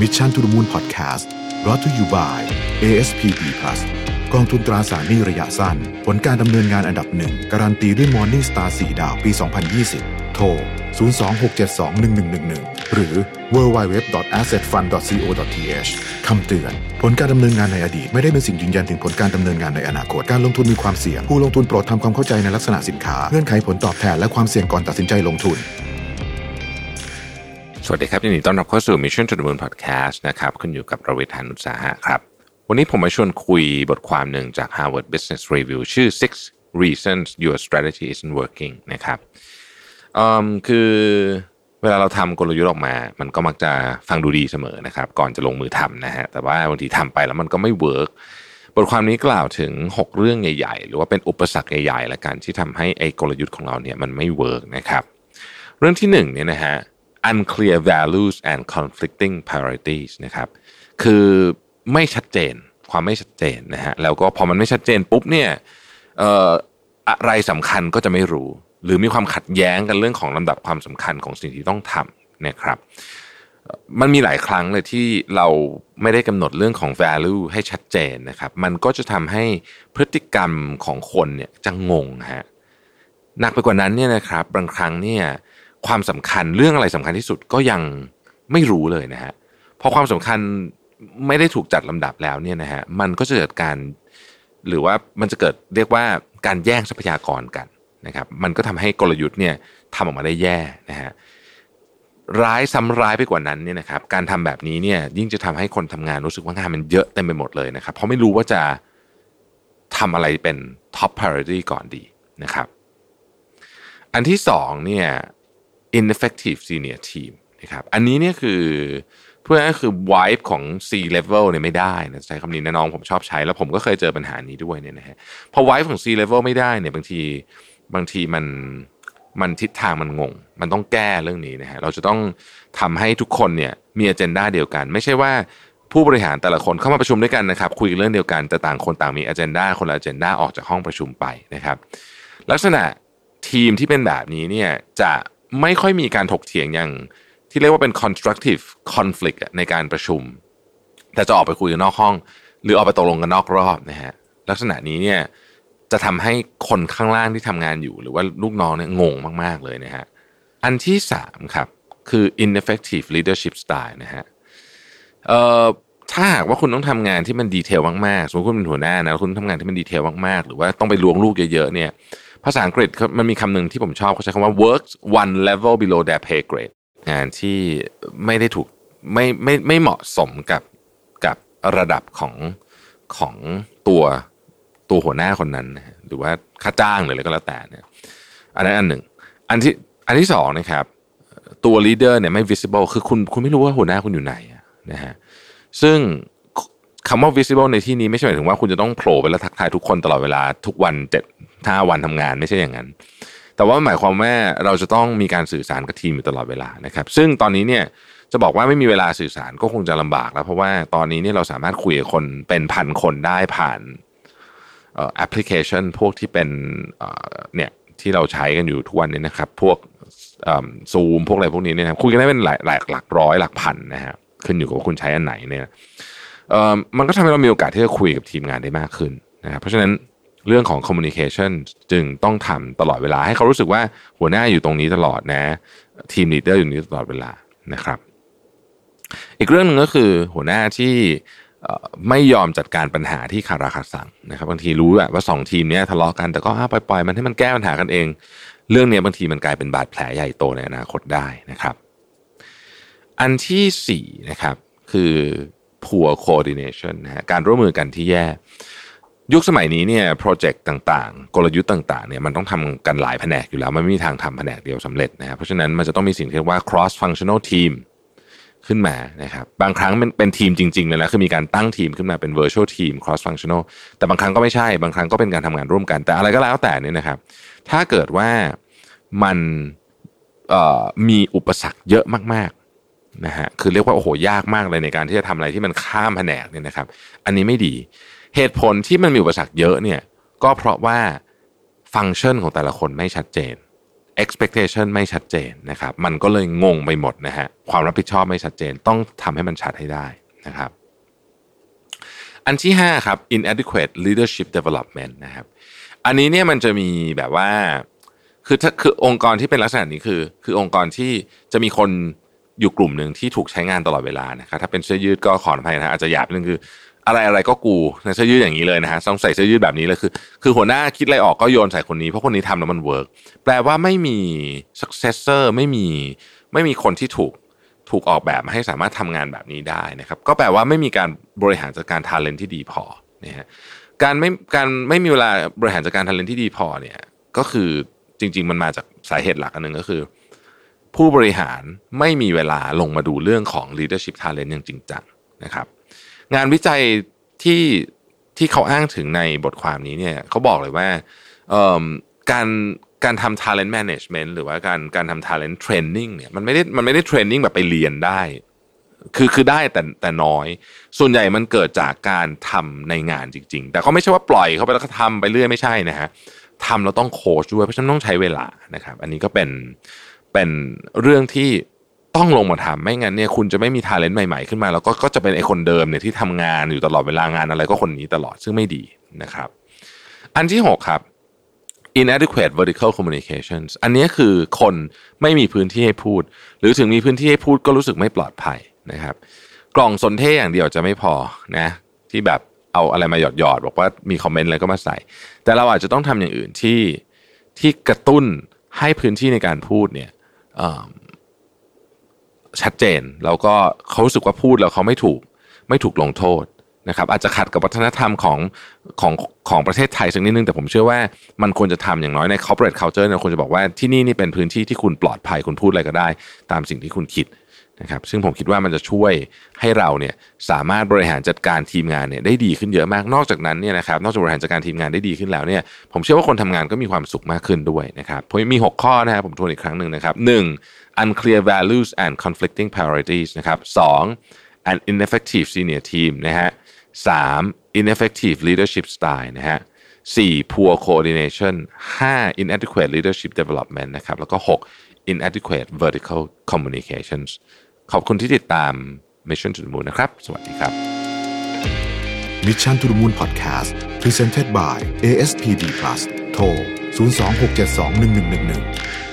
Mission to the Moon Podcast รอ t to you by ASPP Plus กองทุนตราสารหนี้ระยะสั้น ผลการดำเนินงานอันดับหนึ่ง การันตีด้วย Morning Star 4 ดาวปี 2020 โทร 026721111 หรือ www.assetfund.co.th คำเตือน ผลการดำเนินงานในอดีต ไม่ได้เป็นสิ่งยืนยันถึงผลการดำเนินงานในอนาคต การลงทุนมีความเสี่ยง ผู้ลงทุนโปรดทำความเข้าใจในลักษณะสินค้า เงื่อนไขผลตอบแทนและความเสี่ยงก่อนตัดสินใจลงทุน สวัสดีครับยินดีต้อนรับเข้าสู่ Mission to the Moon Podcast นะครับคุณอยู่กับรวิศ หาญอุตสาหะครับ วันนี้ผมมาชวนคุยบทความหนึ่งจาก Harvard Business Review ชื่อ Six Reasons Your Strategy Isn't Working นะครับอืมคือเวลาเราทำกลยุทธ์ออกมา มันก็มักจะฟังดูดีเสมอนะครับ ก่อนจะลงมือทำนะฮะแต่ว่าบางทีทำไปแล้วมันก็ไม่ work บทความนี้กล่าวถึง 6 เรื่องใหญ่ ๆ หรือว่าเป็นอุปสรรคใหญ่ๆละกันที่ทำให้ไอ้กลยุทธ์ของเราเนี่ยมันไม่ work นะครับ เรื่องที่หนึ่งเนี่ยนะฮะ unclear values and conflicting priorities นะครับคือไม่ชัดเจนความไม่ชัดเจนนะฮะแล้วก็พอมันไม่ชัดเจนปุ๊บเนี่ยอะไรสำคัญก็จะไม่รู้ หรือมีความขัดแย้งกันเรื่องของลำดับความสำคัญของสิ่งที่ต้องทำนะครับมันมีหลายครั้งเลยที่เราไม่ได้กำหนดเรื่องของ value ให้ชัดเจนนะครับ มันก็จะทำให้พฤติกรรมของคนเนี่ยจะงงฮะหนักไปกว่านั้นเนี่ยนะครับ บางครั้งเนี่ย ความสำคัญเรื่องอะไรสำคัญที่สุดก็ยังไม่รู้เลยนะฮะพอความสำคัญไม่ได้ถูกจัดลำดับแล้วเนี่ยนะฮะมันก็จะเกิดการหรือว่ามันจะเกิดเรียกว่าการแย่งทรัพยากรกันนะครับมันก็ทำให้กลยุทธ์เนี่ยทำออกมาได้แย่นะฮะร้ายซ้ำร้ายไปกว่านั้นเนี่ยนะครับการทำแบบนี้เนี่ยยิ่งจะทำให้คนทำงานรู้สึกว่างานมันเยอะเต็มไปหมดเลยนะครับเพราะไม่รู้ว่าจะทำอะไรเป็น top priority ก่อนดีนะครับ อันที่สองเนี่ย ineffective senior team นะครับอันนี้เนี่ยคือเพื่อนก็คือ wipe ของ C level เนี่ยไม่ได้นะใช้คำนี้นะน้องผมชอบใช้ แล้วผมก็เคยเจอปัญหานี้ด้วยเนี่ยนะฮะพอ wipe ของ C level ไม่ได้เนี่ยบางทีบางทีมันมันทิศทางมันงง มันต้องแก้เรื่องนี้นะฮะเราจะต้องทำให้ทุกคนเนี่ยมี agenda เดียวกัน ไม่ใช่ว่าผู้บริหารแต่ละคนเข้ามาประชุมด้วยกันนะครับ คุยกันเรื่องเดียวกันแต่ต่างคนต่างมี agenda คนละ agenda ออกจากห้องประชุมไปนะครับ ลักษณะทีมที่เป็นแบบนี้เนี่ยจะ ไม่ค่อยมีการถกเถียงอย่าง ที่เรียกว่าเป็น constructive conflict ในการประชุม แต่จะออกไปคุยกันนอกห้อง หรือออกไปตกลงกันนอกรอบนะฮะลักษณะนี้เนี่ยจะทำให้คนข้างล่างที่ทำงานอยู่ หรือว่าลูกน้องเนี่ยงงมาก ๆ เลยนะฮะอันที่สามครับคือ ineffective leadership style นะฮะเอ่อถ้าหากว่าคุณต้องทำงานที่มันดีเทลมากๆ สมมติคุณเป็นหัวหน้านะคุณทำงานที่มันดีเทลมากๆ หรือว่าต้องไปลวงลูกเยอะๆเนี่ย ภาษาอังกฤษเขามันมีคำหนึ่งที่ผมชอบเขาใช้คำว่า works one level below their pay grade งานที่ไม่ได้ถูกไม่ไม่ไม่เหมาะสมกับกับระดับของของตัวตัวหัวหน้าคนนั้นนะฮะหรือว่าค่าจ้างหรืออะไรก็แล้วแต่เนี่ยอันนั้นอันหนึ่ง อันที่อันที่สองนะครับ ตัว leader เนี่ยไม่ visible คือคุณคุณไม่รู้ว่าหัวหน้าคุณอยู่ไหนนะฮะซึ่งคำว่า visible ในที่นี้ไม่ใช่หมายถึงว่าคุณจะต้องโผล่ไปแล้วทักทายทุกคนตลอดเวลาทุกวันเจ็ด ห้าวันทำงานไม่ใช่อย่างนั้น แต่ว่าหมายความว่าเราจะต้องมีการสื่อสารกับทีมอยู่ตลอดเวลานะครับซึ่งตอนนี้เนี่ยจะบอกว่าไม่มีเวลาสื่อสารก็คงจะลำบากแล้ว เพราะว่าตอนนี้เนี่ยเราสามารถคุยกับคนเป็นพันคนได้ผ่านแอปพลิเคชัน พวกที่เป็นเเนี่ยที่เราใช้กันอยู่ทุกวันนี้นะครับ พวกซูมพวกอะไรพวกนี้เนี่ยค คุยกันได้เป็นหลายหลายหลักร้อยหลักพันนะฮะขึ้นอยู่กับว่าคุณใช้อันไหนเนี่ยมันก็ทำให้เรามีโอกาสที่จะคุยกับทีมงานได้มากขึ้นนะครับเพราะฉะนั้น เรื่องของ communication จึงต้องทำตลอดเวลา ให้เขารู้สึกว่าหัวหน้าอยู่ตรงนี้ตลอดนะ team leader อยู่นี้ตลอดเวลานะครับ อีกเรื่องหนึ่งก็คือหัวหน้าที่ไม่ยอมจัดการปัญหาที่คาราคาสังนะครับบางทีรู้อะว่าสองทีมนี้ทะเลาะกันแต่ก็อะปล่อยๆมันให้มันแก้ปัญหากันเอง เรื่องนี้บางทีมันกลายเป็นบาดแผลใหญ่โตในอนาคตได้นะครับ อันที่สี่นะครับคือ poor coordination นะฮะการร่วมมือกันที่แย่ ยุคสมัยนี้เนี่ยโปรเจกต์ต่างๆ กลยุทธ์ต่างๆเนี่ยมันต้องทำกันหลายแผนกอยู่แล้ว มันไม่มีทางทำแผนกเดียวสำเร็จนะครับเพราะฉะนั้นมันจะต้องมีสิ่งที่เรียกว่า cross functional team ขึ้นมานะครับบางครั้งเป็นเป็นทีมจริงๆเลยนะคือมีการตั้งทีมขึ้นมาเป็น virtual team cross functional แต่บางครั้งก็ไม่ใช่บางครั้งก็เป็นการทำงานร่วมกัน แต่อะไรก็แล้วแต่เนี่ยนะครับ ถ้าเกิดว่ามันมีอุปสรรคเยอะมากๆนะฮะคือเรียกว่าโอ้โหยากมากเลยในการที่จะทำอะไรที่มันข้ามแผนกเนี่ยนะครับ อันนี้ไม่ดีเหตุผลที่มันมีอุปสรรคเยอะเนี่ยก็เพราะว่าฟังก์ชันของแต่ละคนไม่ชัดเจน expectation ไม่ชัดเจนนะครับ มันก็เลยงงไปหมดนะฮะความรับผิดชอบไม่ชัดเจนต้องทำให้มันชัดให้ได้นะครับ อันที่ 5 ครับ inadequate leadership development นะครับ อันนี้เนี่ยมันจะมีแบบว่าคือถ้าคือองค์กรที่เป็นลักษณะนี้คือ คือองค์กรที่จะมีคนอยู่กลุ่มหนึ่งที่ถูกใช้งานตลอดเวลานะครับถ้าเป็นเสื้อยืดก็ขออภัยนะอาจจะหยาบนึงคือ อะไรอะไรก็กูเสื้อยืดอย่างนี้เลยนะฮะต้องใส่เสื้อยืดแบบนี้เลยคือ คือหัวหน้าคิดอะไรออกก็โยนใส่คนนี้เพราะคนนี้ทำแล้วมัน work แปลว่าไม่มี successor ไม่มีไม่มีคนที่ถูกถูกออกแบบมาให้สามารถทำงานแบบนี้ได้นะครับ ก็แปลว่าไม่มีการบริหารจัดการ talent ที่ดีพอนะฮะการไม่การไม่มีเวลาบริหารจัดการ talent ที่ดีพอเนี่ยก็คือจริง ๆ มันมาจากสาเหตุหลักอันหนึ่งก็คือ ผู้บริหารไม่มีเวลาลงมาดูเรื่องของ leadership talent อย่างจริงจัง นะครับ งานวิจัยที่ที่เขาอ้างถึงในบทความนี้เนี่ยเขาบอกเลยว่าการการทำ talent management หรือว่าการการทำ talent training เนี่ยมันไม่ได้มันไม่ได้ training แบบไปเรียนได้ คือคือได้แต่แต่น้อย ส่วนใหญ่มันเกิดจากการทำในงานจริง ๆ แต่ก็ไม่ใช่ว่าปล่อยเขาไปแล้วก็ทำไปเรื่อยไม่ใช่นะฮะทำเราต้องโค้ชด้วยเพราะฉะนั้นต้องใช้เวลานะครับ อันนี้ก็เป็นเป็นเรื่องที่ ต้องลงมาทำไม่งั้นเนี่ยคุณจะไม่มีทาเลนต์ใหม่ๆขึ้นมา แล้วก็ก็จะเป็นไอคนเดิมเนี่ยที่ทำงานอยู่ตลอดเวลางานอะไรก็คนนี้ตลอดซึ่งไม่ดีนะครับ อันที่ 6 ครับ inadequate vertical communications อันนี้คือคนไม่มีพื้นที่ให้พูด หรือถึงมีพื้นที่ให้พูดก็รู้สึกไม่ปลอดภัยนะครับ กล่องสนเทอย่างเดียวจะไม่พอนะที่แบบเอาอะไรมาหยอดหยอดบอกว่ามีคอมเมนต์อะไรก็มาใส่ แต่เราอาจจะต้องทำอย่างอื่นที่ที่กระตุ้นให้พื้นที่ในการพูดเนี่ย ชัดเจน แล้วก็เขารู้สึกว่าพูดแล้วเขาไม่ถูกไม่ถูกลงโทษนะครับอาจจะขัดกับวัฒนธรรมของของของประเทศไทยสักนิดนึงแต่ผมเชื่อว่ามันควรจะทำอย่างน้อยใน corporate culture เนี่ยควรจะบอกว่าที่นี่นี่เป็นพื้นที่ที่คุณปลอดภัยคุณพูดอะไรก็ได้ ตามสิ่งที่คุณคิด นะครับซึ่งผมคิดว่ามันจะช่วยให้เราเนี่ยสามารถบริหารจัดการทีมงานเนี่ยได้ดีขึ้นเยอะมากนอกจากนั้นเนี่ยนะครับนอกจากบริหารจัดการทีมงานได้ดีขึ้นแล้วเนี่ยผมเชื่อว่าคนทำงานก็มีความสุขมากขึ้นด้วยนะครับผมมี 6 ข้อนะครับผมทวนอีกครั้งหนึ่งนะครับ 1. unclear values and conflicting priorities นะครับ 2. an ineffective senior team นะฮะ 3. ineffective leadership style นะฮะ 4. poor coordination 5. inadequate leadership development นะครับแล้วก็ 6. inadequate vertical communications ขอบคุณที่ติดตาม Mission to the Moon นะครับ สวัสดีครับ Mission to the Moon Podcast Presented by ASPD Plus โทร 026721111